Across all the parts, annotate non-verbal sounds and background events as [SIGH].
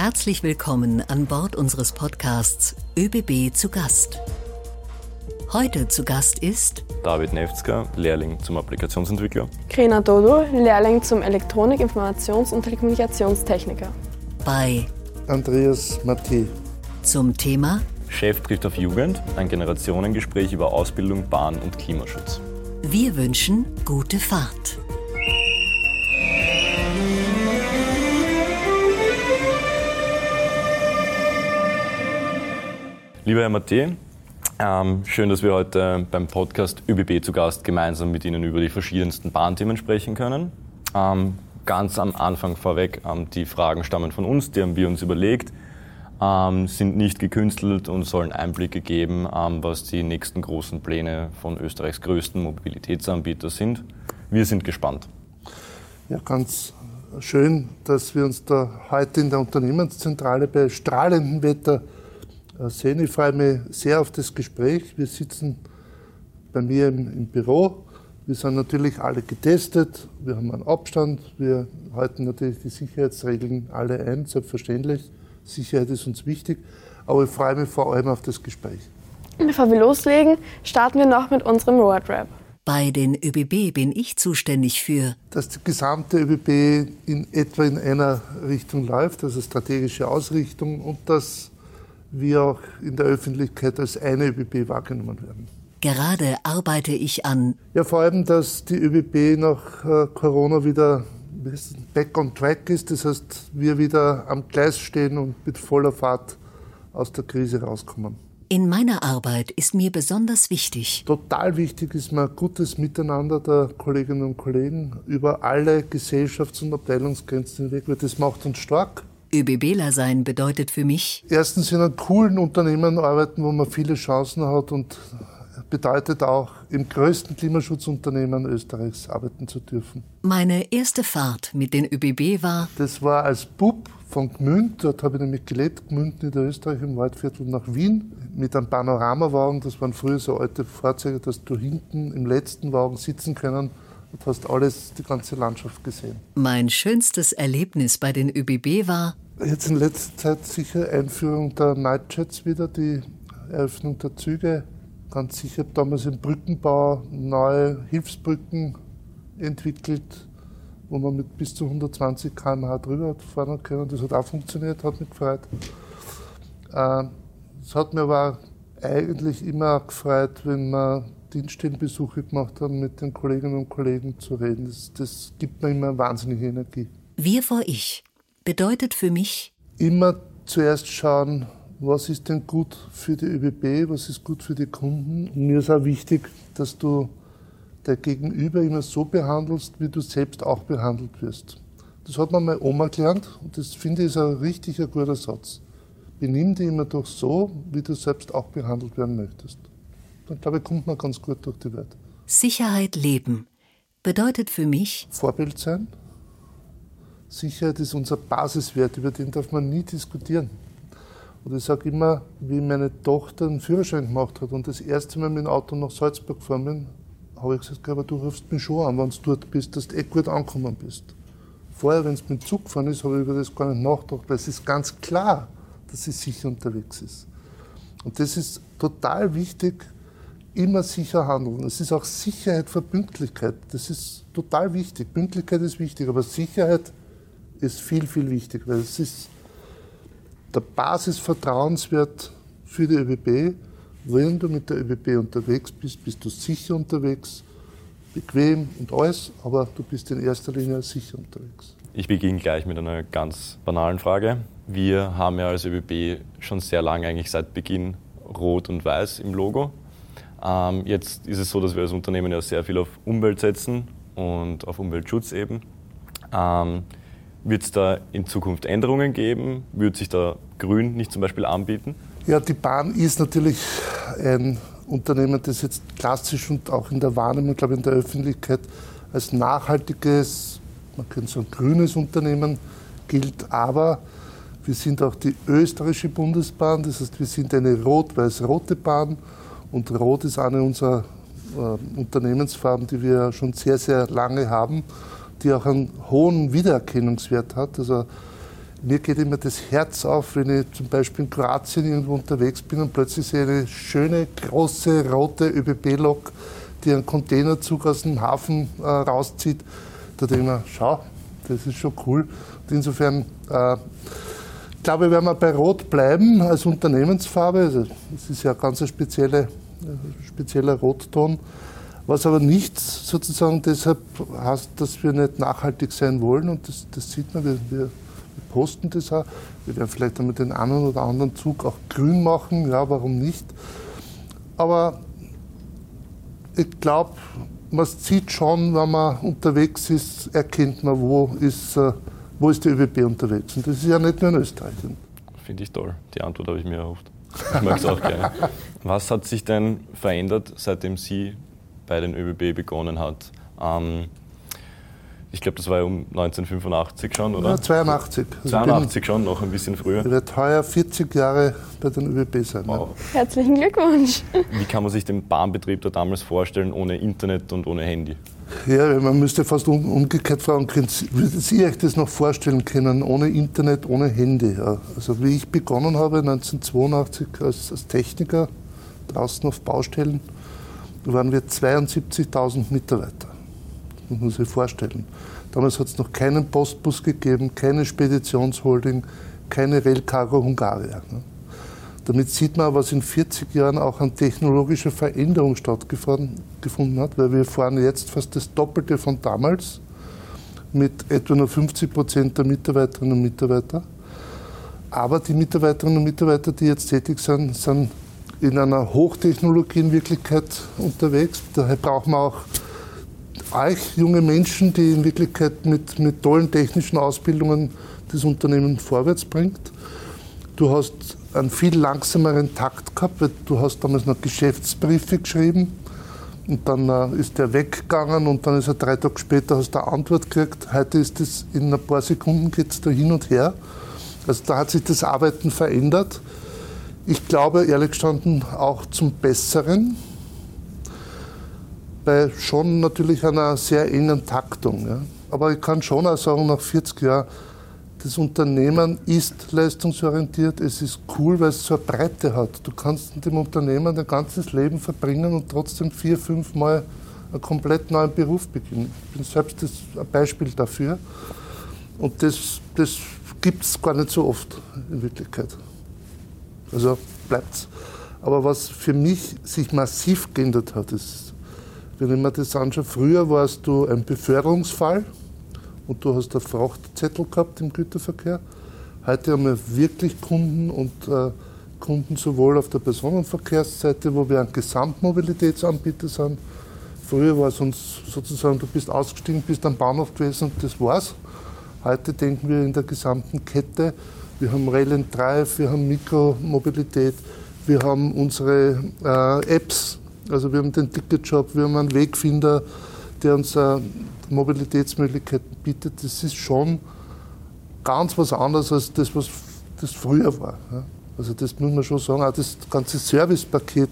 Herzlich willkommen an Bord unseres Podcasts ÖBB zu Gast. Heute zu Gast ist David Nefzger, Lehrling zum Applikationsentwickler. Krena Dodo, Lehrling zum Elektronik-, Informations- und Telekommunikationstechniker. Bei Andreas Mattei. Zum Thema Chef trifft auf Jugend, ein Generationengespräch über Ausbildung, Bahn und Klimaschutz. Wir wünschen gute Fahrt. Lieber Herr Mattei, ähm, schön, dass wir heute beim Podcast ÖBB zu Gast gemeinsam mit Ihnen über die verschiedensten Bahnthemen sprechen können. Ähm, ganz am Anfang vorweg, ähm, die Fragen stammen von uns, die haben wir uns überlegt, ähm, sind nicht gekünstelt und sollen Einblicke geben, ähm, was die nächsten großen Pläne von Österreichs größten Mobilitätsanbieter sind. Wir sind gespannt. Ja, ganz schön, dass wir uns da heute in der Unternehmenszentrale bei strahlendem Wetter sehen. Ich freue mich sehr auf das Gespräch. Wir sitzen bei mir im, im Büro. Wir sind natürlich alle getestet. Wir haben einen Abstand. Wir halten natürlich die Sicherheitsregeln alle ein, selbstverständlich. Sicherheit ist uns wichtig. Aber ich freue mich vor allem auf das Gespräch. Bevor wir loslegen, starten wir noch mit unserem Roadrap. Bei den ÖBB bin ich zuständig für Dass die gesamte ÖBB in etwa in einer Richtung läuft, also strategische Ausrichtung und dass wir auch in der Öffentlichkeit als eine ÖBB wahrgenommen werden. Gerade arbeite ich an Ja, vor allem, dass die ÖBB nach äh, Corona wieder wie back on track ist. Das heißt, wir wieder am Gleis stehen und mit voller Fahrt aus der Krise rauskommen. In meiner Arbeit ist mir besonders wichtig, Total wichtig ist mir gutes Miteinander der Kolleginnen und Kollegen über alle Gesellschafts- und Abteilungsgrenzen hinweg, weil das macht uns stark. ÖBBler sein bedeutet für mich, Erstens in einem coolen Unternehmen arbeiten, wo man viele Chancen hat und bedeutet auch, im größten Klimaschutzunternehmen Österreichs arbeiten zu dürfen. meine erste Fahrt mit den ÖBB war Das war als Bub von Gmünd, dort habe ich nämlich gelebt, Gmünd in Österreich im Waldviertel nach Wien, mit einem Panoramawagen, das waren früher so alte Fahrzeuge, dass du hinten im letzten Wagen sitzen können und hast alles, die ganze Landschaft gesehen. mein schönstes Erlebnis bei den ÖBB war Jetzt in letzter Zeit sicher Einführung der Nightjets wieder, die Eröffnung der Züge. Ganz sicher damals im Brückenbau neue Hilfsbrücken entwickelt, wo man mit bis zu 120 km/h drüber hat fahren können. Das hat auch funktioniert, hat mich gefreut. Äh, Es hat mir aber eigentlich immer gefreut, wenn wir Dienststellenbesuche gemacht haben, mit den Kolleginnen und Kollegen zu reden. Das, das gibt mir immer wahnsinnige Energie Wir vor Ich bedeutet für mich immer zuerst schauen, was ist denn gut für die ÖBB, was ist gut für die Kunden. Und mir ist auch wichtig, dass du der Gegenüber immer so behandelst, wie du selbst auch behandelt wirst. Das hat mir meine Oma gelernt und das finde ich ist ein richtig ein guter Satz. Benimm dich immer doch so, wie du selbst auch behandelt werden möchtest. Dann glaube ich, kommt man ganz gut durch die Welt. Sicherheit leben bedeutet für mich Vorbild sein. Sicherheit ist unser Basiswert, über den darf man nie diskutieren. Und ich sage immer, wie meine Tochter einen Führerschein gemacht hat und das erste Mal mit dem Auto nach Salzburg gefahren bin, habe ich gesagt, aber du rufst mich schon an, wenn du dort bist, dass du eh gut angekommen bist. Vorher, wenn es mit dem Zug gefahren ist, habe ich über das gar nicht nachgedacht, weil es ist ganz klar, dass sie sicher unterwegs ist. Und das ist total wichtig, immer sicher handeln. Es ist auch Sicherheit für Pünktlichkeit. Das ist total wichtig. Pünktlichkeit ist wichtig, aber Sicherheit ist viel, viel wichtig, weil es ist der Basisvertrauenswert für die ÖBB. Wenn du mit der ÖBB unterwegs bist, bist du sicher unterwegs, bequem und alles, aber du bist in erster Linie sicher unterwegs. Ich beginne gleich mit einer ganz banalen Frage. Wir haben ja als ÖBB schon sehr lange, eigentlich seit Beginn, rot und weiß im Logo. Ähm, jetzt ist es so, dass wir als Unternehmen ja sehr viel auf Umwelt setzen und auf Umweltschutz eben. Ähm, wird es da in Zukunft Änderungen geben? Wird sich da Grün nicht zum Beispiel anbieten? Ja, die Bahn ist natürlich ein Unternehmen, das jetzt klassisch und auch in der Wahrnehmung, glaube ich, in der Öffentlichkeit als nachhaltiges, man könnte sagen grünes Unternehmen gilt, aber wir sind auch die österreichische Bundesbahn, das heißt, wir sind eine rot-weiß-rote Bahn und rot ist eine unserer äh, Unternehmensfarben, die wir schon sehr, sehr lange haben, die auch einen hohen Wiedererkennungswert hat. Also mir geht immer das Herz auf, wenn ich zum Beispiel in Kroatien irgendwo unterwegs bin und plötzlich sehe eine schöne, große, rote ÖBB-Lok, die einen Containerzug aus dem Hafen äh, rauszieht. Da denke ich mir, schau, das ist schon cool. Und insofern äh, glaube, werden wir bei Rot bleiben als Unternehmensfarbe. Also, das ist ja ganz ein spezielle, spezieller Rotton. Was aber nicht sozusagen deshalb heißt, dass wir nicht nachhaltig sein wollen. Und das, das sieht man, wir, wir posten das auch. Wir werden vielleicht einmal den einen oder anderen Zug auch grün machen. Ja, warum nicht? Aber ich glaube, man sieht schon, wenn man unterwegs ist, erkennt man, wo ist, äh, wo ist die ÖBB unterwegs. Und das ist ja nicht nur in Österreich. Finde ich toll. Die Antwort habe ich mir erhofft. Ich mag es auch gerne. Was hat sich denn verändert, seitdem Sie bei den ÖBB begonnen hat? Ähm, ich glaube, das war ja um 1985 schon, oder? Ja, 82. 82 schon, noch ein bisschen früher. Ich werde heuer 40 Jahre bei den ÖBB sein. Wow. Ja. Herzlichen Glückwunsch. Wie kann man sich den Bahnbetrieb da damals vorstellen, ohne Internet und ohne Handy? Ja, man müsste fast umgekehrt fragen, würden Sie euch das noch vorstellen können, ohne Internet, ohne Handy? Ja. Also wie ich begonnen habe, 1982 als, als Techniker draußen auf Baustellen, waren wir 72.000 Mitarbeiter muss man sich vorstellen. Damals hat es noch keinen Postbus gegeben, keine Speditionsholding, keine Rail Cargo Hungaria. Ne? Damit sieht man, was in 40 Jahren auch an technologischer Veränderung stattgefunden hat, weil wir fahren jetzt fast das Doppelte von damals mit etwa nur 50 Prozent der Mitarbeiterinnen und Mitarbeiter. Aber die Mitarbeiterinnen und Mitarbeiter, die jetzt tätig sind, sind in einer Hochtechnologie in Wirklichkeit unterwegs. Daher brauchen wir auch euch, junge Menschen, die in Wirklichkeit mit, mit tollen technischen Ausbildungen das Unternehmen vorwärts bringt. Du hast einen viel langsameren Takt gehabt, weil du hast damals noch Geschäftsbriefe geschrieben und dann äh, ist der weggegangen und dann ist er drei Tage später, hast du eine Antwort gekriegt. Heute ist es in ein paar Sekunden geht es da hin und her. Also da hat sich das Arbeiten verändert. Ich glaube, ehrlich gestanden, auch zum Besseren bei schon natürlich einer sehr engen Taktung. Ja. Aber ich kann schon auch sagen, nach 40 Jahren, das Unternehmen ist leistungsorientiert, es ist cool, weil es so eine Breite hat. Du kannst in dem Unternehmen dein ganzes Leben verbringen und trotzdem vier, fünf Mal einen komplett neuen Beruf beginnen. Ich bin selbst das, ein Beispiel dafür. Und das, das gibt es gar nicht so oft in Wirklichkeit. Also bleibt es. Aber was für mich sich massiv geändert hat, ist wenn ich mir das anschaue, früher warst du ein Beförderungsfall und du hast einen Frachtzettel gehabt im Güterverkehr. Heute haben wir wirklich Kunden und äh, Kunden sowohl auf der Personenverkehrsseite, wo wir ein Gesamtmobilitätsanbieter sind. Früher war es uns sozusagen, du bist ausgestiegen, bist am Bahnhof gewesen und das war's. Heute denken wir in der gesamten Kette. Wir haben Rail and Drive, wir haben Mikromobilität, wir haben unsere äh, Apps, also wir haben den Ticketshop, wir haben einen Wegfinder, der uns äh, Mobilitätsmöglichkeiten bietet. Das ist schon ganz was anderes als das, was das früher war. Also das muss man schon sagen. Auch das ganze Servicepaket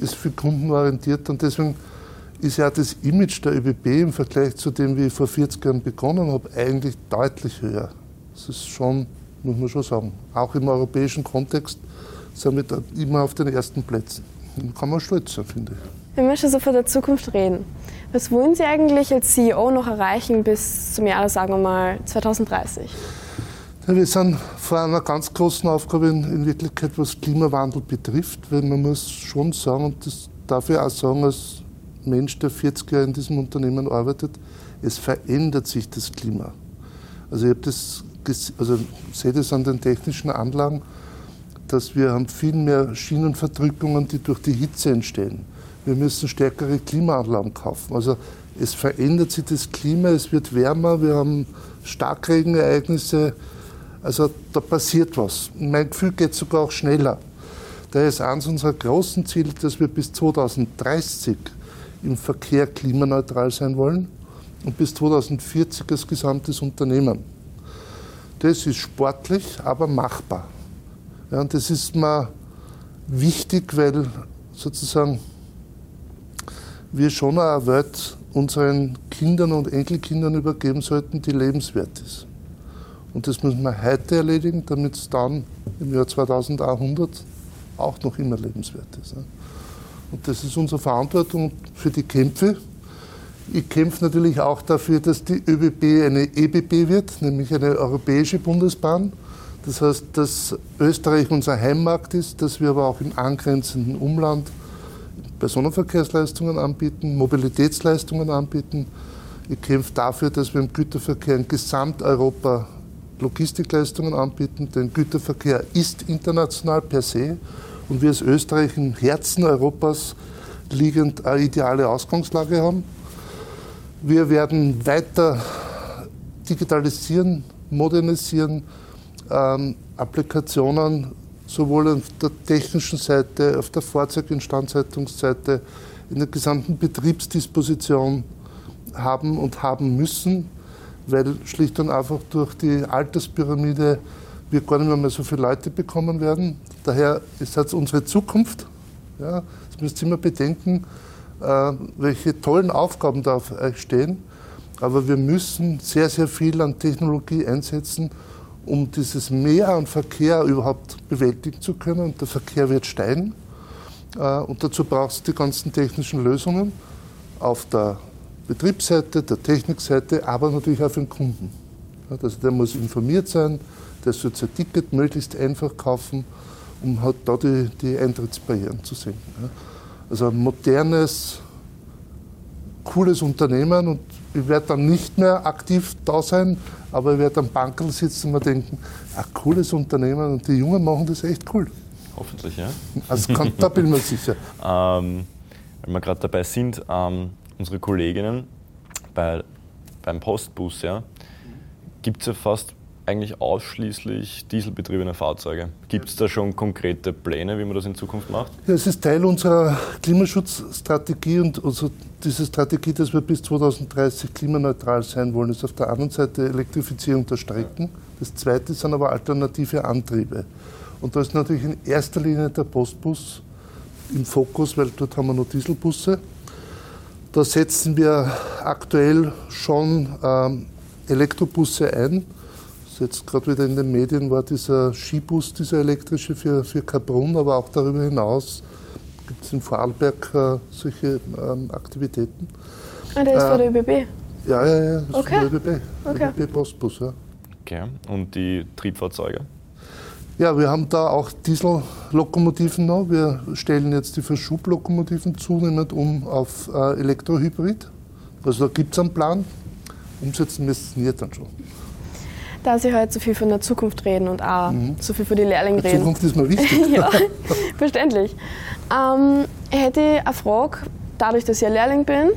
ist für Kunden orientiert und deswegen ist ja das Image der ÖBB im Vergleich zu dem, wie ich vor 40 Jahren begonnen habe, eigentlich deutlich höher. Das ist schon, muss man schon sagen. Auch im europäischen Kontext sind wir da immer auf den ersten Plätzen kann man stolz sein, finde ich. Wenn wir schon so von der Zukunft reden, was wollen Sie eigentlich als CEO noch erreichen bis zum Jahr, sagen wir mal, 2030? Ja, wir sind vor einer ganz großen Aufgabe in, in, Wirklichkeit, was Klimawandel betrifft, weil man muss schon sagen, und das darf ich auch sagen als Mensch, der 40 Jahre in diesem Unternehmen arbeitet, es verändert sich das Klima. Also ich habe das, also sehe das an den technischen Anlagen, dass wir haben viel mehr Schienenverdrückungen, die durch die Hitze entstehen. Wir müssen stärkere Klimaanlagen kaufen. Also es verändert sich das Klima, es wird wärmer, wir haben Starkregenereignisse. Also da passiert was. Mein Gefühl geht sogar auch schneller. Daher ist eines unserer großen Ziele, dass wir bis 2030 im Verkehr klimaneutral sein wollen und bis 2040 als gesamtes Unternehmen. Das ist sportlich, aber machbar. Ja, und das ist mir wichtig, weil sozusagen wir schon eine Welt unseren Kindern und Enkelkindern übergeben sollten, die lebenswert ist. Und das müssen wir heute erledigen, damit es dann im Jahr 2100 auch noch immer lebenswert ist. Und das ist unsere Verantwortung für die Kämpfe. Ich kämpfe natürlich auch dafür, dass die ÖBB eine EBB wird, nämlich eine europäische Bundesbahn. Das heißt, dass Österreich unser Heimmarkt ist, dass wir aber auch im angrenzenden Umland Personenverkehrsleistungen anbieten, Mobilitätsleistungen anbieten. Ich kämpfe dafür, dass wir im Güterverkehr in Gesamteuropa Logistikleistungen anbieten. Denn Güterverkehr ist international per se und wir als Österreich im Herzen Europas liegend eine ideale Ausgangslage haben. Wir werden weiter digitalisieren, modernisieren, ähm, Applikationen sowohl auf der technischen Seite, auf der Fahrzeuginstandhaltungsseite, in der gesamten Betriebsdisposition haben und haben müssen, weil schlicht und einfach durch die Alterspyramide wir gar nicht mehr so viele Leute bekommen werden. Daher ist das unsere Zukunft. Ja, das müsst ihr immer bedenken, äh, welche tollen Aufgaben da auf euch stehen. Aber wir müssen sehr, sehr viel an Technologie einsetzen, um dieses Mehr an Verkehr überhaupt bewältigen zu können. Und der Verkehr wird steigen. Äh, und dazu brauchst du die ganzen technischen Lösungen auf der Betriebsseite, der Technikseite, aber natürlich auch für den Kunden. Also der muss informiert sein, der soll sein Ticket möglichst einfach kaufen, um halt da die, die Eintrittsbarrieren zu senken. Also ein modernes, cooles Unternehmen und ich werde dann nicht mehr aktiv da sein, aber ich werde am Bankel sitzen und mir denken, ein cooles Unternehmen und die Jungen machen das echt cool. Hoffentlich, ja. Also kann, da bin ich mir sicher. [LAUGHS] ähm, wenn wir gerade dabei sind, ähm, unsere Kolleginnen bei, beim Postbus, ja, gibt es ja fast eigentlich ausschließlich dieselbetriebene Fahrzeuge. Gibt es da schon konkrete Pläne, wie man das in Zukunft macht? Ja, es ist Teil unserer Klimaschutzstrategie und also diese Strategie, dass wir bis 2030 klimaneutral sein wollen, ist auf der anderen Seite Elektrifizierung der Strecken. Das zweite sind aber alternative Antriebe. Und da ist natürlich in erster Linie der Postbus im Fokus, weil dort haben wir nur Dieselbusse. Da setzen wir aktuell schon ähm, Elektrobusse ein Jetzt gerade wieder in den Medien war dieser Skibus, dieser elektrische für, für Kaprun, aber auch darüber hinaus gibt es in Vorarlberg äh, solche ähm, Aktivitäten. Ah, der ist äh, von der ÖBB? Ja, ja, ja, das okay. ist von der ÖBB. Okay. ÖBB Postbus, ja. Okay, und die Triebfahrzeuge? Ja, wir haben da auch Diesellokomotiven noch. Wir stellen jetzt die Verschublokomotiven zunehmend um auf äh, Elektrohybrid. Also da gibt es einen Plan. Umsetzen müssen wir dann schon da Sie heute so viel von der Zukunft reden und auch mhm. so viel von den Lehrlingen reden. Zukunft ist mir wichtig. [LAUGHS] ja, [LAUGHS] verständlich. Ähm, hätte ich eine Frage, dadurch, dass ich ein Lehrling bin.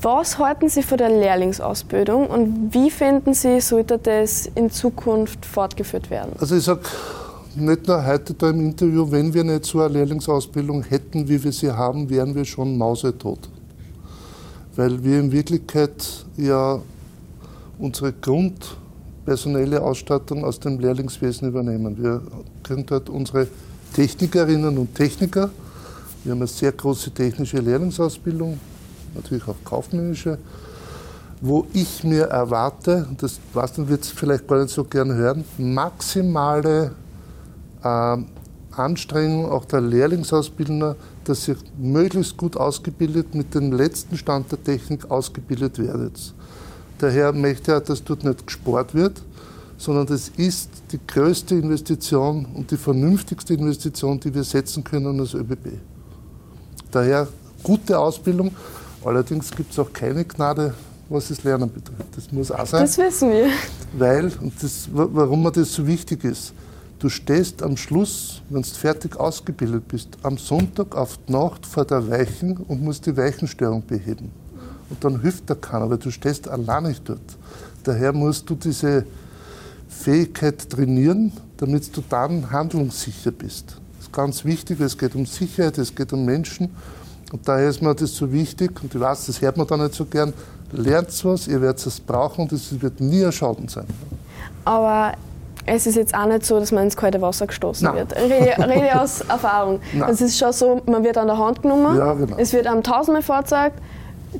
Was halten Sie von der Lehrlingsausbildung und wie finden Sie, sollte das in Zukunft fortgeführt werden? Also ich sage nicht nur heute da im Interview, wenn wir nicht so eine Lehrlingsausbildung hätten, wie wir sie haben, wären wir schon mausetot. Weil wir in Wirklichkeit ja unsere Grund- personelle Ausstattung aus dem Lehrlingswesen übernehmen. Wir kriegen dort unsere Technikerinnen und Techniker. Wir haben eine sehr große technische Lehrlingsausbildung, natürlich auch kaufmännische, wo ich mir erwarte, das was dann wird es vielleicht gar nicht so gern hören, maximale äh, Anstrengung auch der Lehrlingsausbildner, dass ihr möglichst gut ausgebildet mit dem letzten Stand der Technik ausgebildet werdet. Daher möchte er, dass dort nicht gespart wird, sondern das ist die größte Investition und die vernünftigste Investition, die wir setzen können als ÖBB. Daher gute Ausbildung, allerdings gibt es auch keine Gnade, was das Lernen betrifft. Das muss auch sein. Das wissen wir. Weil, und das, warum mir das so wichtig ist, du stehst am Schluss, wenn du fertig ausgebildet bist, am Sonntag auf die Nacht vor der Weichen und musst die Weichenstörung beheben und dann hilft da keiner, weil du stehst allein nicht dort. Daher musst du diese Fähigkeit trainieren, damit du dann handlungssicher bist. Das ist ganz wichtig, es geht um Sicherheit, es geht um Menschen. Und daher ist mir das so wichtig, und ich weiß, das hört man da nicht so gern, lernt was, ihr werdet es brauchen und es wird nie ein Schaden sein. Aber es ist jetzt auch nicht so, dass man ins kalte Wasser gestoßen Nein. wird. Rede, rede [LAUGHS] aus Erfahrung. Es ist schon so, man wird an der Hand genommen, ja, genau. es wird einem tausendmal vorgezeigt,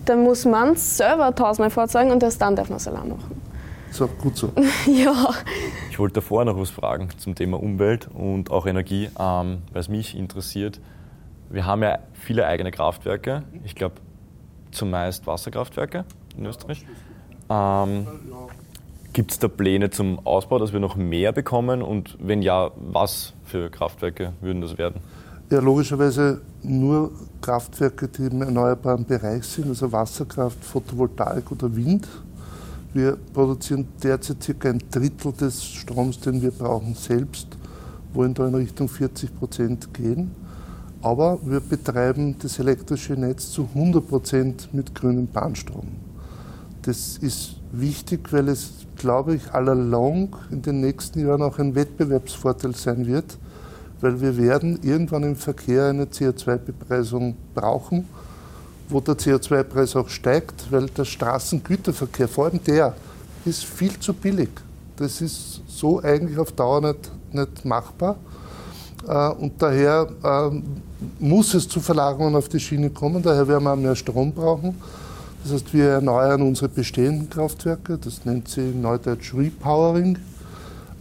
dann muss man es selber tausendmal vorzeigen und erst dann darf man es allein machen. ist auch gut so. [LAUGHS] ja. Ich wollte davor noch was fragen zum Thema Umwelt und auch Energie, ähm, weil es mich interessiert. Wir haben ja viele eigene Kraftwerke, ich glaube zumeist Wasserkraftwerke in Österreich. Ähm, Gibt es da Pläne zum Ausbau, dass wir noch mehr bekommen? Und wenn ja, was für Kraftwerke würden das werden? Ja, logischerweise nur Kraftwerke, die im erneuerbaren Bereich sind, also Wasserkraft, Photovoltaik oder Wind. Wir produzieren derzeit circa ein Drittel des Stroms, den wir brauchen, selbst, wollen da in Richtung 40 Prozent gehen. Aber wir betreiben das elektrische Netz zu 100 Prozent mit grünem Bahnstrom. Das ist wichtig, weil es, glaube ich, allalong in den nächsten Jahren auch ein Wettbewerbsvorteil sein wird, weil wir werden irgendwann im Verkehr eine CO2-Bepreisung brauchen, wo der CO2-Preis auch steigt, weil der Straßengüterverkehr, vor allem der, ist viel zu billig. Das ist so eigentlich auf Dauer nicht, nicht machbar. Äh, und daher ähm, muss es zu Verlagerungen auf die Schiene kommen, daher werden wir mehr Strom brauchen. Das heißt, wir erneuern unsere bestehenden Kraftwerke, das nennt sich Neudeutsch Repowering.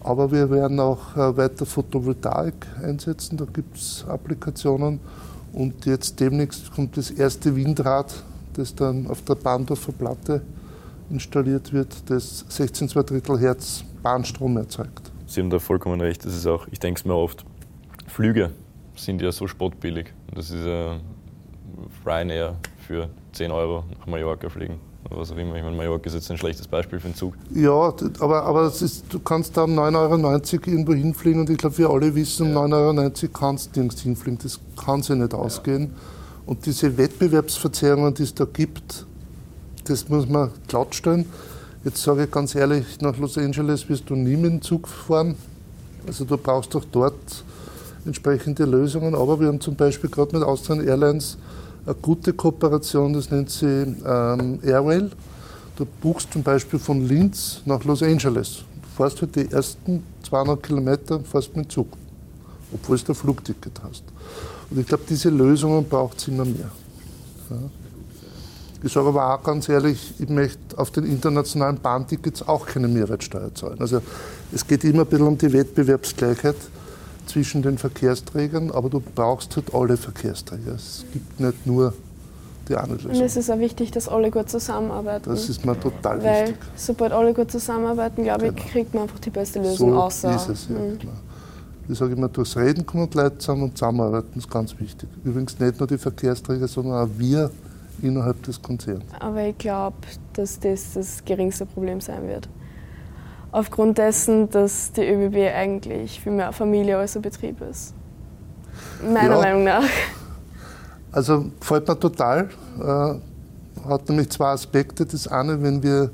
Aber wir werden auch äh, weiter Photovoltaik einsetzen, da gibt es Applikationen. Und jetzt demnächst kommt das erste Windrad, das dann auf der Bahndorfer Platte installiert wird, das 16,2 Drittel Hertz Bahnstrom erzeugt. Sie haben da vollkommen recht. Das ist auch, ich denke es mir oft, Flüge sind ja so spottbillig. Das ist ja Ryanair für 10 Euro nach Mallorca fliegen. Was auch immer. Ich meine, Mallorca ist jetzt ein schlechtes Beispiel für den Zug. Ja, aber, aber ist, du kannst da um 9,90 Euro irgendwo hinfliegen und ich glaube, wir alle wissen, um ja. 9,90 Euro kannst du nirgends hinfliegen. Das kann sich nicht ausgehen. Ja. Und diese Wettbewerbsverzerrungen, die es da gibt, das muss man glattstellen. Jetzt sage ich ganz ehrlich, nach Los Angeles wirst du nie mit dem Zug fahren. Also du brauchst auch dort entsprechende Lösungen. Aber wir haben zum Beispiel gerade mit Austrian Airlines eine gute Kooperation, das nennt sie ähm, Airwell. Du buchst zum Beispiel von Linz nach Los Angeles. Du fährst halt die ersten 200 Kilometer fast mit Zug, obwohl du ein Flugticket hast. Und ich glaube, diese Lösungen braucht es immer mehr. Ja. Ich sage aber auch ganz ehrlich, ich möchte auf den internationalen Bahntickets auch keine Mehrwertsteuer zahlen. Also es geht immer ein bisschen um die Wettbewerbsgleichheit zwischen den Verkehrsträgern, aber du brauchst halt alle Verkehrsträger. Es gibt nicht nur die eine Lösung. Und es ist auch wichtig, dass alle gut zusammenarbeiten. Das ist mir total Weil wichtig. sobald alle gut zusammenarbeiten, glaube ich, genau. kriegt man einfach die beste Lösung so außer. Ist es, ja, mhm. genau. Ich sage immer, durchs Reden kommen Leute zusammen und zusammenarbeiten ist ganz wichtig. Übrigens nicht nur die Verkehrsträger, sondern auch wir innerhalb des Konzerns. Aber ich glaube, dass das das geringste Problem sein wird aufgrund dessen, dass die ÖBB eigentlich viel mehr Familie als ein Betrieb ist. Meiner ja. Meinung nach. Also gefällt mir total. Äh, hat nämlich zwei Aspekte. Das eine, wenn wir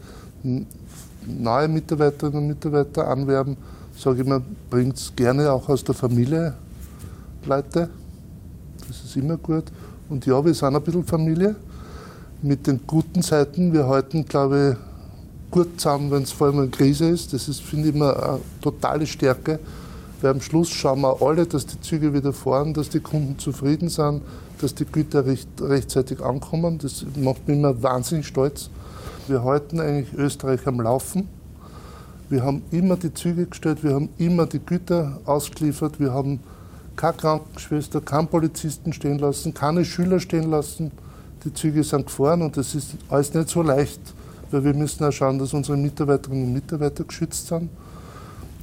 neue Mitarbeiterinnen und Mitarbeiter anwerben, sage ich immer, bringt es gerne auch aus der Familie Leute. Das ist immer gut. Und ja, wir sind ein bisschen Familie mit den guten Seiten. Wir halten, glaube ich, gut zusammen, wenn es vor allem eine Krise ist. Das ist, finde ich, immer eine totale Stärke. Weil am Schluss schauen wir alle, dass die Züge wieder fahren, dass die Kunden zufrieden sind, dass die Güter recht, rechtzeitig ankommen. Das macht mich immer wahnsinnig stolz. Wir halten eigentlich Österreich am Laufen. Wir haben immer die Züge gestellt, wir haben immer die Güter ausgeliefert, wir haben keine Krankenschwester, keinen Polizisten stehen lassen, keine Schüler stehen lassen. Die Züge sind gefahren und das ist alles nicht so leicht weil wir müssen auch schauen, dass unsere Mitarbeiterinnen und Mitarbeiter geschützt sind,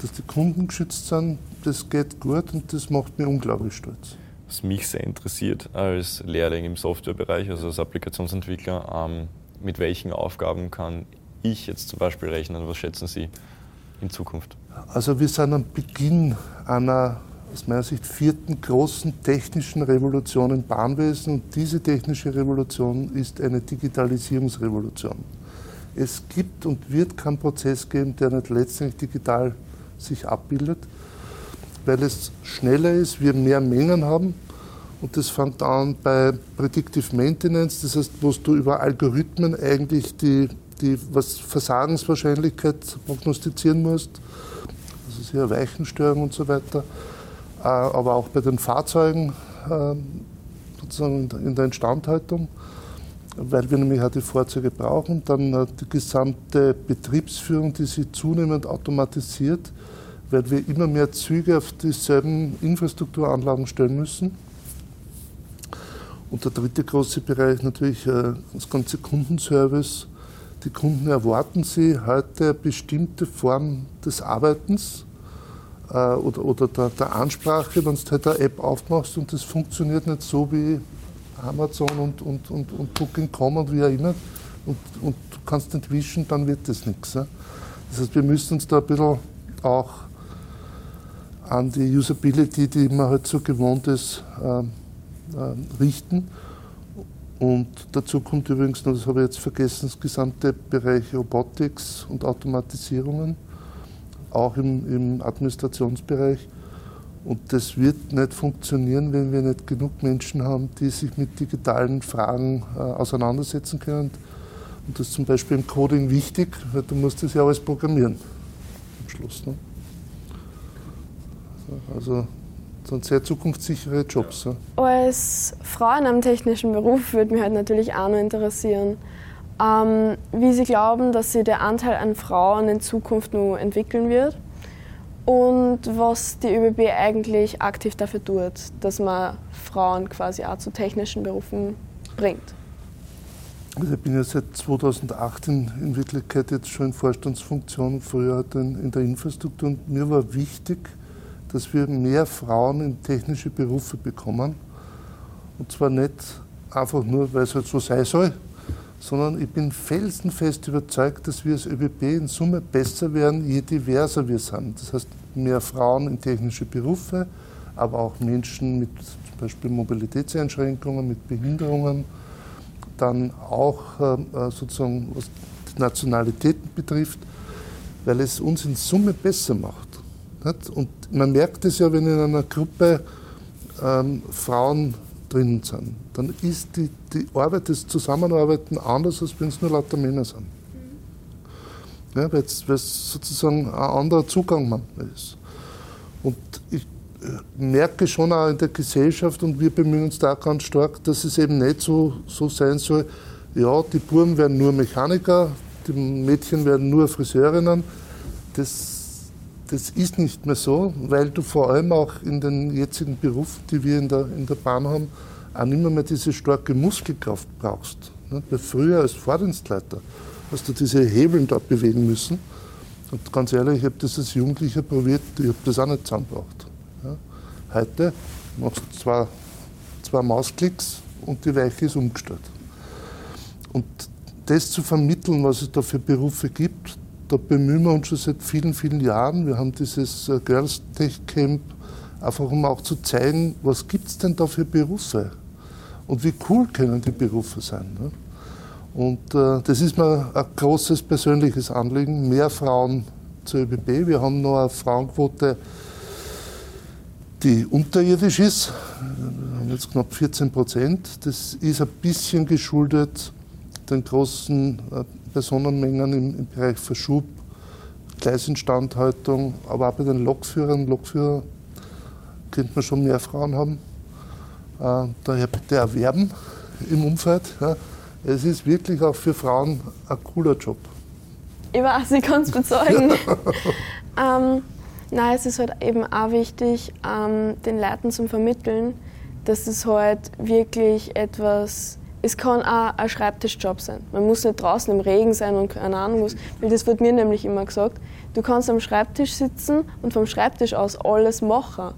dass die Kunden geschützt sind. Das geht gut und das macht mich unglaublich stolz. Was mich sehr interessiert als Lehrling im Softwarebereich, also als Applikationsentwickler, ähm, mit welchen Aufgaben kann ich jetzt zum Beispiel rechnen? Was schätzen Sie in Zukunft? Also wir sind am Beginn einer aus meiner Sicht vierten großen technischen Revolution im Bahnwesen und diese technische Revolution ist eine Digitalisierungsrevolution es gibt und wird keinen Prozess geben, der nicht letztendlich digital sich abbildet, weil es schneller ist, wir mehr Mengen haben. Und das fängt an bei Predictive Maintenance, das heißt, wo du über Algorithmen eigentlich die, die was Versagenswahrscheinlichkeit prognostizieren musst, also sehr Weichenstörung und so weiter, äh, aber auch bei den Fahrzeugen äh, sozusagen in der Instandhaltung. Weil wir nämlich auch die Fahrzeuge brauchen. Dann äh, die gesamte Betriebsführung, die sich zunehmend automatisiert, weil wir immer mehr Züge auf dieselben Infrastrukturanlagen stellen müssen. Und der dritte große Bereich natürlich äh, das ganze Kundenservice. Die Kunden erwarten sie heute eine bestimmte Form des Arbeitens äh, oder, oder der, der, Ansprache, wenn du halt eine App aufmachst und das funktioniert nicht so wie Amazon und, und, und, und Booking.com und wie auch immer und, und du kannst nicht wischen, dann wird das nichts. Das heißt, wir müssen uns da ein bisschen auch an die Usability, die man halt so gewohnt ist, äh, äh, richten. Und dazu kommt übrigens noch, das habe ich jetzt vergessen, das gesamte Bereich Robotics und Automatisierungen, auch im, im Administrationsbereich. Und das wird nicht funktionieren, wenn wir nicht genug Menschen haben, die sich mit digitalen Fragen äh, auseinandersetzen können. Und das ist zum Beispiel im Coding wichtig, weil du musst das ja alles programmieren am Schluss. Ne? Also sind sehr zukunftssichere Jobs. Ja. Als Frau in einem technischen Beruf würde mich halt natürlich auch noch interessieren, ähm, wie Sie glauben, dass sich der Anteil an Frauen in Zukunft nur entwickeln wird und was die ÖBB eigentlich aktiv dafür tut, dass man Frauen quasi auch zu technischen Berufen bringt. Also ich bin ja seit 2008 in, Wirklichkeit jetzt schon in Vorstandsfunktion, früher halt in der Infrastruktur und mir war wichtig, dass wir mehr Frauen in technische Berufe bekommen. Und zwar nicht einfach nur, weil es halt so sein soll, sondern ich bin felsenfest überzeugt, dass wir als ÖBB in Summe besser werden, je diverser wir sind. Das heißt, mehr Frauen in technische Berufe, aber auch Menschen mit zum Beispiel Mobilitätseinschränkungen, mit Behinderungen, dann auch äh, sozusagen, was die Nationalitäten betrifft, weil es uns in Summe besser macht. Und man merkt es ja, wenn in einer Gruppe ähm, Frauen drin sind, dann ist die, die Arbeit, das Zusammenarbeiten anders, als wenn es nur lauter Männer sind. Ja, weil es sozusagen ein anderer Zugang manchmal ist. Und ich äh, merke schon auch in der Gesellschaft, und wir bemühen uns da ganz stark, dass es eben nicht so, so sein soll, ja, die Buben werden nur Mechaniker, die Mädchen werden nur Friseurinnen. Das das ist nicht mehr so, weil du vor allem auch in den jetzigen Berufen, die wir in der, in der Bahn haben, auch nicht mehr, diese starke Muskelkraft brauchst. Weil früher als Fahrdienstleiter hast du diese Hebeln dort bewegen müssen. Und ganz ehrlich, ich habe das als Jugendlicher probiert, ich habe das auch nicht zusammengebracht. Heute machst du zwei, zwei Mausklicks und die Weiche ist umgestellt. Und das zu vermitteln, was es da für Berufe gibt, da bemühen wir uns schon seit vielen, vielen Jahren. Wir haben dieses äh, Girls Tech Camp, einfach um auch zu zeigen, was gibt es denn da für Berufe und wie cool können die Berufe sein. Ne? Und äh, das ist mir ein großes persönliches Anliegen, mehr Frauen zur ÖBB. Wir haben noch eine Frauenquote, die unterirdisch ist. Wir haben jetzt knapp 14 Prozent. Das ist ein bisschen geschuldet den großen äh, Personenmengen im, im Bereich Verschub, Gleisinstandhaltung, aber auch bei den Lokführern. Lokführer könnte man schon mehr Frauen haben. Äh, daher bitte erwerben im Umfeld. Ja. Es ist wirklich auch für Frauen ein cooler Job. Ich weiß, ich kann es bezeugen. [LAUGHS] ähm, nein, es ist halt eben auch wichtig, ähm, den Leuten zu vermitteln, dass es halt wirklich etwas es kann auch ein Schreibtischjob sein. Man muss nicht draußen im Regen sein und keine Ahnung was, weil das wird mir nämlich immer gesagt. Du kannst am Schreibtisch sitzen und vom Schreibtisch aus alles machen.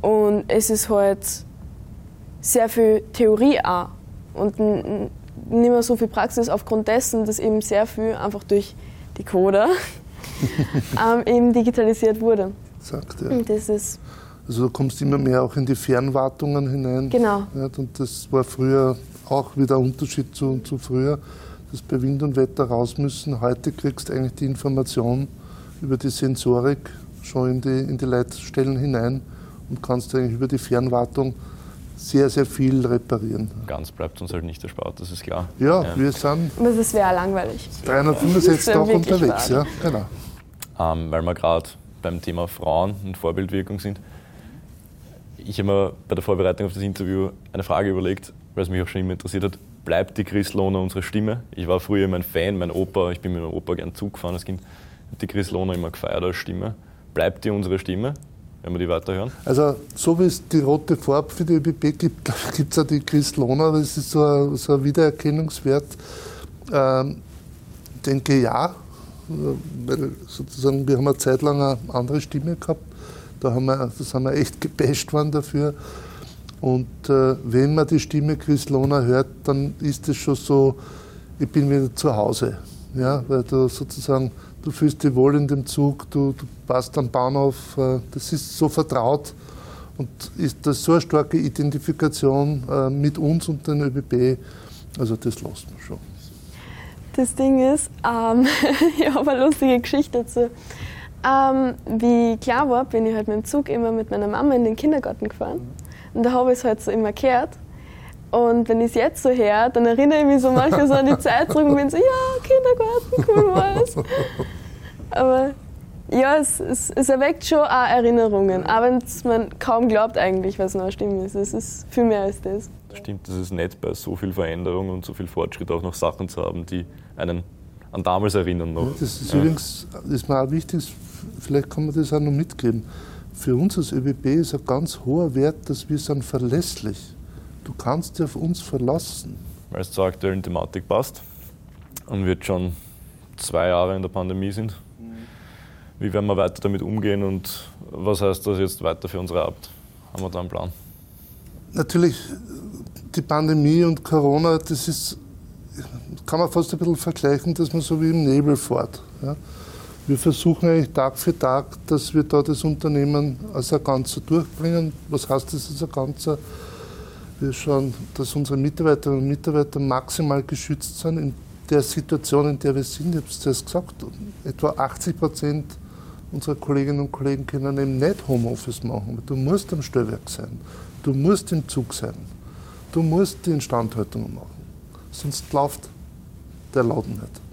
Und es ist halt sehr viel Theorie auch und nicht mehr so viel Praxis aufgrund dessen, dass eben sehr viel einfach durch die Coder [LAUGHS] ähm, eben digitalisiert wurde. Sagt er. Das ist also du kommst immer mehr auch in die Fernwartungen hinein. Genau. Und das war früher auch wieder ein Unterschied zu, zu früher, dass bei Wind und Wetter raus müssen. Heute kriegst du eigentlich die Information über die Sensorik schon in die, in die Leitstellen hinein und kannst eigentlich über die Fernwartung sehr, sehr viel reparieren. Ganz bleibt uns halt nicht erspart, das ist klar. Ja, ja. wir sind. Aber das wäre langweilig. 365 [LAUGHS] Tage unterwegs, ja, genau. Ähm, weil wir gerade beim Thema Frauen und Vorbildwirkung sind. Ich habe mir bei der Vorbereitung auf das Interview eine Frage überlegt, weil es mich auch schon immer interessiert hat, bleibt die Chris Lohner unsere Stimme. Ich war früher immer ein Fan, mein Opa, ich bin mit meinem Opa gern Zug gefahren als Kind, hat die Chris Lohner immer gefeiert als Stimme. Bleibt die unsere Stimme, wenn wir die weiterhören? Also so wie es die rote Farbe für die ÖBB gibt, [LAUGHS] gibt es auch die Chris Lohner, das ist so ein, so ein Wiedererkennungswert. Ähm, denke ja, weil sozusagen wir haben eine Zeit lang eine andere Stimme gehabt, da haben wir, das haben wir echt gebasht worden dafür. Und äh, wenn man die Stimme Chris Lohner hört, dann ist es schon so, ich bin wieder zu Hause. Ja, weil du sozusagen, du fühlst dich wohl in dem Zug, du, du passt am Bahnhof, äh, das ist so vertraut und ist das so eine starke Identifikation äh, mit uns und den ÖBB, also das lässt man schon. Das Ding ist, ähm, [LAUGHS] ich habe eine lustige Geschichte dazu. Ähm, wie klar war, bin ich halt mit dem Zug immer mit meiner Mama in den Kindergarten gefahren. Und da habe ich es halt so immer gehört. Und wenn ich es jetzt so höre, dann erinnere ich mich so manchmal so an die Zeit zurück und bin so, ja, Kindergarten, cool war's. Aber ja, es, es, es, erweckt schon auch Erinnerungen, auch wenn man kaum glaubt eigentlich, was eine Stimme ist. Es ist viel mehr als das. Das stimmt, das ist nett, bei so viel Veränderung und so viel Fortschritt auch noch Sachen zu haben, die einen an damals erinnern noch. Das ist ja. übrigens, das ist mir auch wichtig, vielleicht kann man das auch noch mitgeben. Für uns als ÖBB ist ein ganz hoher Wert, dass wir sind verlässlich. Du kannst dich auf uns verlassen. Weil es zur aktuellen Thematik passt und wir jetzt schon zwei Jahre in der Pandemie sind. Wie werden wir weiter damit umgehen und was heißt das jetzt weiter für unsere Arbeit? Haben wir da einen Plan? Natürlich, die Pandemie und Corona, das ist kann man fast ein bisschen vergleichen, dass man so wie im Nebel fährt. Ja. Wir versuchen eigentlich Tag für Tag, dass wir da das Unternehmen als ein Ganzer durchbringen. Was heißt das als ein Ganzer? Wir schauen, dass unsere Mitarbeiterinnen und Mitarbeiter maximal geschützt sind in der Situation, in der wir sind. Ich habe es zuerst gesagt, etwa 80 Prozent unserer Kolleginnen und Kollegen können eben nicht Homeoffice machen. Du musst am Stellwerk sein, du musst im Zug sein, du musst die Instandhaltung machen sonst läuft der Laden nicht.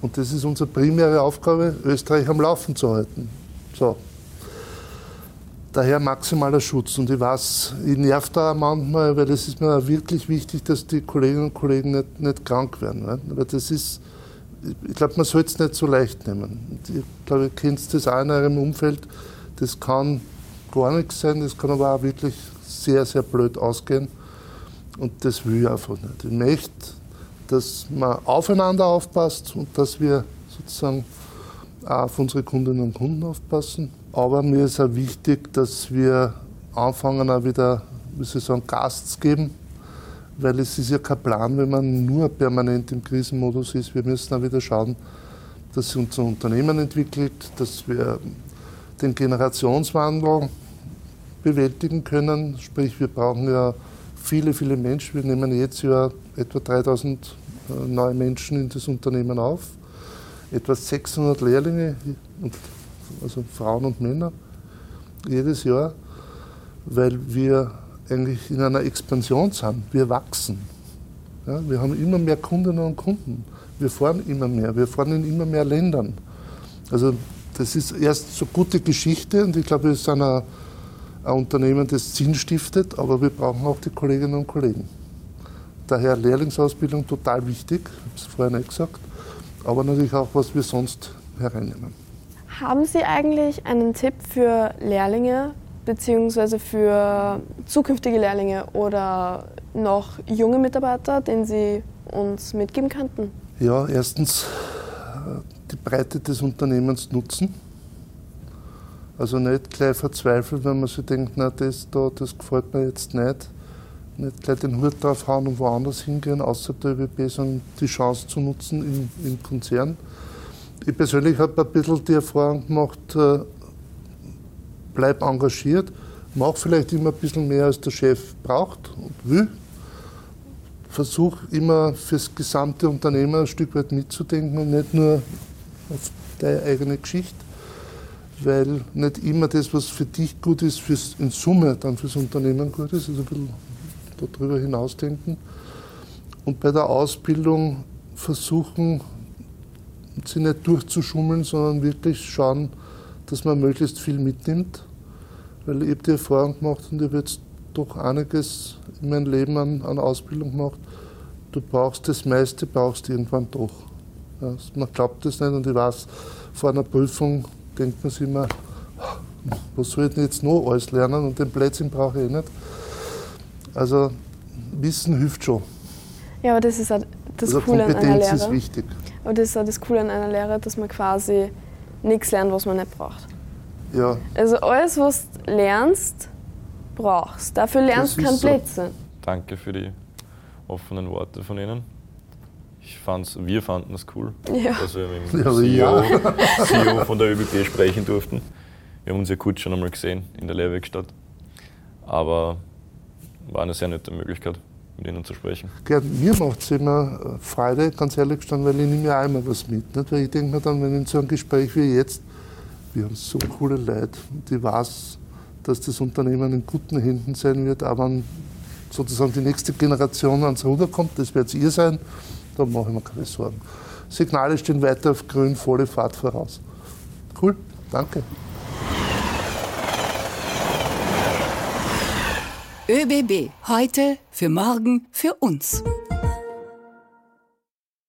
Und das ist unsere primäre Aufgabe, Österreich am Laufen zu halten. So. Daher maximaler Schutz. Und ich weiß, ich nerv da manchmal, weil es ist mir wirklich wichtig, dass die Kolleginnen und Kollegen nicht, nicht krank werden. Aber das ist, ich glaube, man soll es nicht so leicht nehmen. Ich glaube, ihr kennt das auch in eurem Umfeld. Das kann gar nichts sein, das kann aber auch wirklich sehr, sehr blöd ausgehen. Und das will ich einfach nicht. Ich möchte, dass man aufeinander aufpasst und dass wir sozusagen auch auf unsere Kundinnen und Kunden aufpassen. Aber mir ist auch wichtig, dass wir anfangen, auch wieder, wie soll ich sagen, Gas zu geben. Weil es ist ja kein Plan, wenn man nur permanent im Krisenmodus ist. Wir müssen auch wieder schauen, dass sich unser Unternehmen entwickelt, dass wir den Generationswandel bewältigen können. Sprich, wir brauchen ja viele, viele Menschen. Wir nehmen jetzt ja etwa 3000 äh, neue Menschen in das Unternehmen auf, etwa 600 Lehrlinge, also Frauen und Männer, jedes Jahr, weil wir eigentlich in einer Expansion sind. Wir wachsen. Ja, wir haben immer mehr Kundinnen und Kunden. Wir fahren immer mehr. Wir fahren in immer mehr Ländern. Also das ist erst so gute Geschichte und ich glaube, wir sind ein ein Unternehmen, das Sinn stiftet, aber wir brauchen auch die Kolleginnen und Kollegen. Daher Lehrlingsausbildung total wichtig, ich habe es vorher nicht gesagt, aber natürlich auch, was wir sonst hereinnehmen. Haben Sie eigentlich einen Tipp für Lehrlinge bzw. für zukünftige Lehrlinge oder noch junge Mitarbeiter, den Sie uns mitgeben könnten? Ja, erstens äh, die Breite des Unternehmens nutzen also nicht gleich verzweifelt, wenn man sich denkt, na das da, das gefällt mir jetzt nicht. Nicht gleich den Hut draufhauen und woanders hingehen, außerhalb der ÖBB, sondern die Chance zu nutzen im, im Konzern. Ich persönlich habe ein bisschen die Erfahrung gemacht, äh, bleib engagiert, mach vielleicht immer ein bisschen mehr, als der Chef braucht und will. Versuch immer fürs gesamte Unternehmen ein Stück weit mitzudenken und nicht nur auf deine eigene Geschichte weil nicht immer das, was für dich gut ist, fürs, in Summe dann fürs Unternehmen gut ist, also ein bisschen darüber hinausdenken. Und bei der Ausbildung versuchen, sie nicht durchzuschummeln, sondern wirklich schauen, dass man möglichst viel mitnimmt. Weil ich habe die Erfahrung gemacht und ich habe jetzt doch einiges in meinem Leben an, an Ausbildung gemacht. du brauchst das meiste, brauchst du irgendwann doch. Ja, man glaubt das nicht und ich weiß, vor einer Prüfung denkt man sich immer, was soll ich denn jetzt noch alles lernen und den Blödsinn brauche ich eh nicht. Also Wissen hilft schon. Ja, aber das ist auch das also Coole an einer Kompetenz Lehre. ist wichtig. Aber das ist auch das Coole an einer Lehre, dass man quasi nichts lernt, was man nicht braucht. Ja, Also alles, was du lernst, brauchst. Dafür lernst du keinen ist so. Blödsinn. Danke für die offenen Worte von Ihnen. Ich fand's, wir fanden es cool, Ja. dass wir mit dem CEO, ja. CEO [LAUGHS] von der ÖBB sprechen durften. Wir haben uns ja kurz schon einmal gesehen in der Lehrwerkstatt. Aber war eine sehr nette Möglichkeit, mit Ihnen zu sprechen. Gerd, mir macht es immer äh, Freude, ganz ehrlich gestanden, weil ich nehme ja immer was mit. Nicht? Weil ich denke mir dann, wenn in so einem Gespräch wie jetzt, wir haben so coole Leute ich weiß, dass das Unternehmen in guten Händen sein wird, aber wenn sozusagen die nächste Generation ans Ruder kommt, das wird ihr sein, da mache ich mir keine Sorgen. Signale stehen weiter auf grün, volle Fahrt voraus. Cool, danke. ÖBB. Heute, für morgen, für uns.